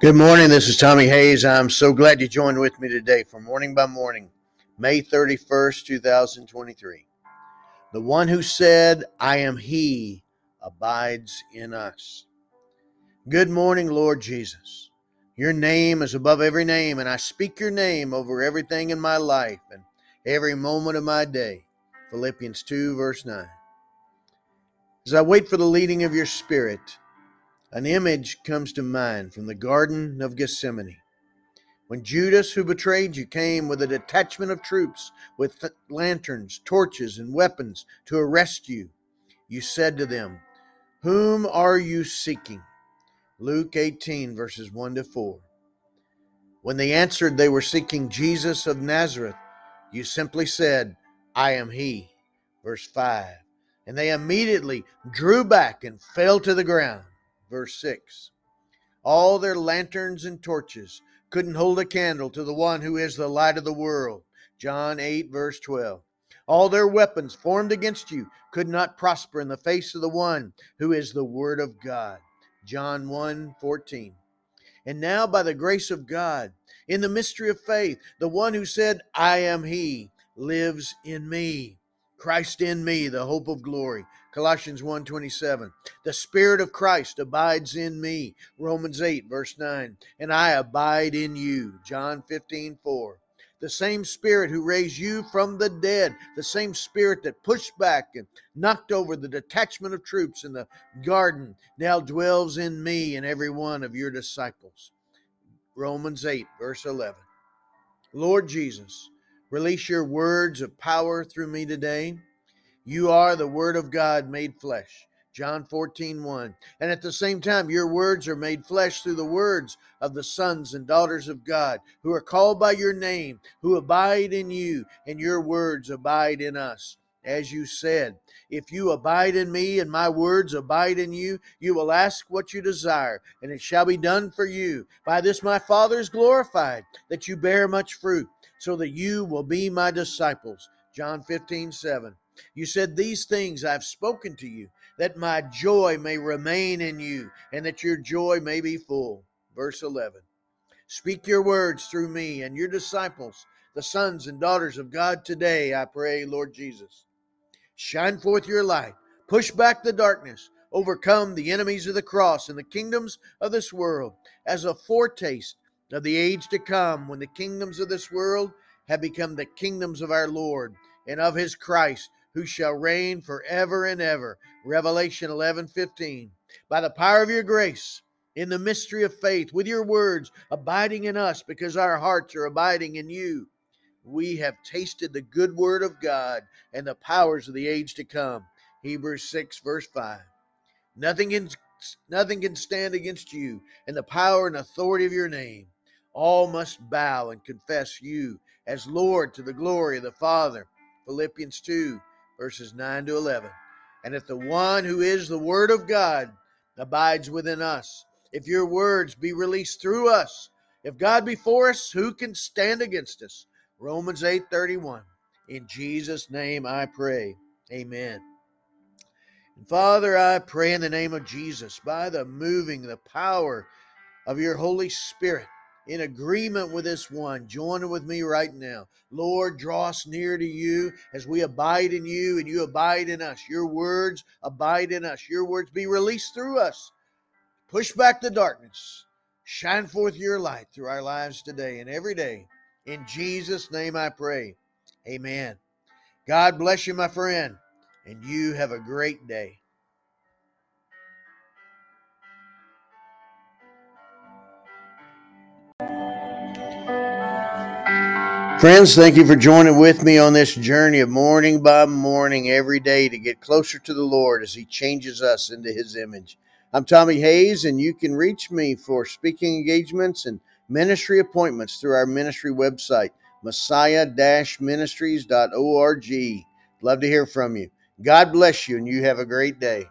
Good morning. This is Tommy Hays. I'm so glad you joined with me today for Morning by Morning, May 31st, 2023. The one who said, I am He, abides in us. Good morning, Lord Jesus. Your name is above every name, and I speak your name over everything in my life and every moment of my day. Philippians 2, verse 9. As I wait for the leading of your Spirit, an image comes to mind from the Garden of Gethsemane. When Judas, who betrayed you, came with a detachment of troops with lanterns, torches, and weapons to arrest you, you said to them, Whom are you seeking? Luke 18, verses 1 to 4. When they answered they were seeking Jesus of Nazareth, you simply said, I am he. Verse 5. And they immediately drew back and fell to the ground verse 6. All their lanterns and torches couldn't hold a candle to the one who is the light of the world. John 8, verse 12. All their weapons formed against you could not prosper in the face of the one who is the Word of God. John 1, 14. And now, by the grace of God, in the mystery of faith, the one who said, I am He, lives in me. Christ in me, the hope of glory. Colossians 1:27. The spirit of Christ abides in me. Romans 8 verse 9. And I abide in you. John 15:4. The same spirit who raised you from the dead, the same spirit that pushed back and knocked over the detachment of troops in the garden, now dwells in me and every one of your disciples. Romans 8 verse 11. Lord Jesus, Release your words of power through me today. You are the Word of God made flesh. John 14, 1. And at the same time, your words are made flesh through the words of the sons and daughters of God who are called by your name, who abide in you, and your words abide in us. As you said, if you abide in me and my words abide in you, you will ask what you desire, and it shall be done for you. By this my Father is glorified, that you bear much fruit so that you will be my disciples. John 15, 7. You said, These things I've spoken to you, that my joy may remain in you, and that your joy may be full. Verse 11. Speak your words through me and your disciples, the sons and daughters of God today, I pray, Lord Jesus. Shine forth your light, push back the darkness, overcome the enemies of the cross and the kingdoms of this world as a foretaste of the age to come when the kingdoms of this world have become the kingdoms of our Lord and of his Christ, who shall reign forever and ever. Revelation 11 15. By the power of your grace, in the mystery of faith, with your words abiding in us because our hearts are abiding in you, we have tasted the good word of God and the powers of the age to come. Hebrews 6, verse 5. Nothing can, nothing can stand against you and the power and authority of your name. All must bow and confess you as Lord to the glory of the Father. Philippians 2, verses 9 to 11. And if the one who is the Word of God abides within us, if your words be released through us, if God be for us, who can stand against us? Romans 8 31. In Jesus' name I pray. Amen. And Father, I pray in the name of Jesus, by the moving, the power of your Holy Spirit, in agreement with this one. Join with me right now. Lord, draw us near to you as we abide in you and you abide in us. Your words abide in us. Your words be released through us. Push back the darkness. Shine forth your light through our lives today and every day. In Jesus' name I pray. Amen. God bless you, my friend, and you have a great day. Friends, thank you for joining with me on this journey of morning by morning every day to get closer to the Lord as He changes us into His image. I'm Tommy Hays, and you can reach me for speaking engagements and ministry appointments through our ministry website, messiah ministries.org. Love to hear from you. God bless you, and you have a great day.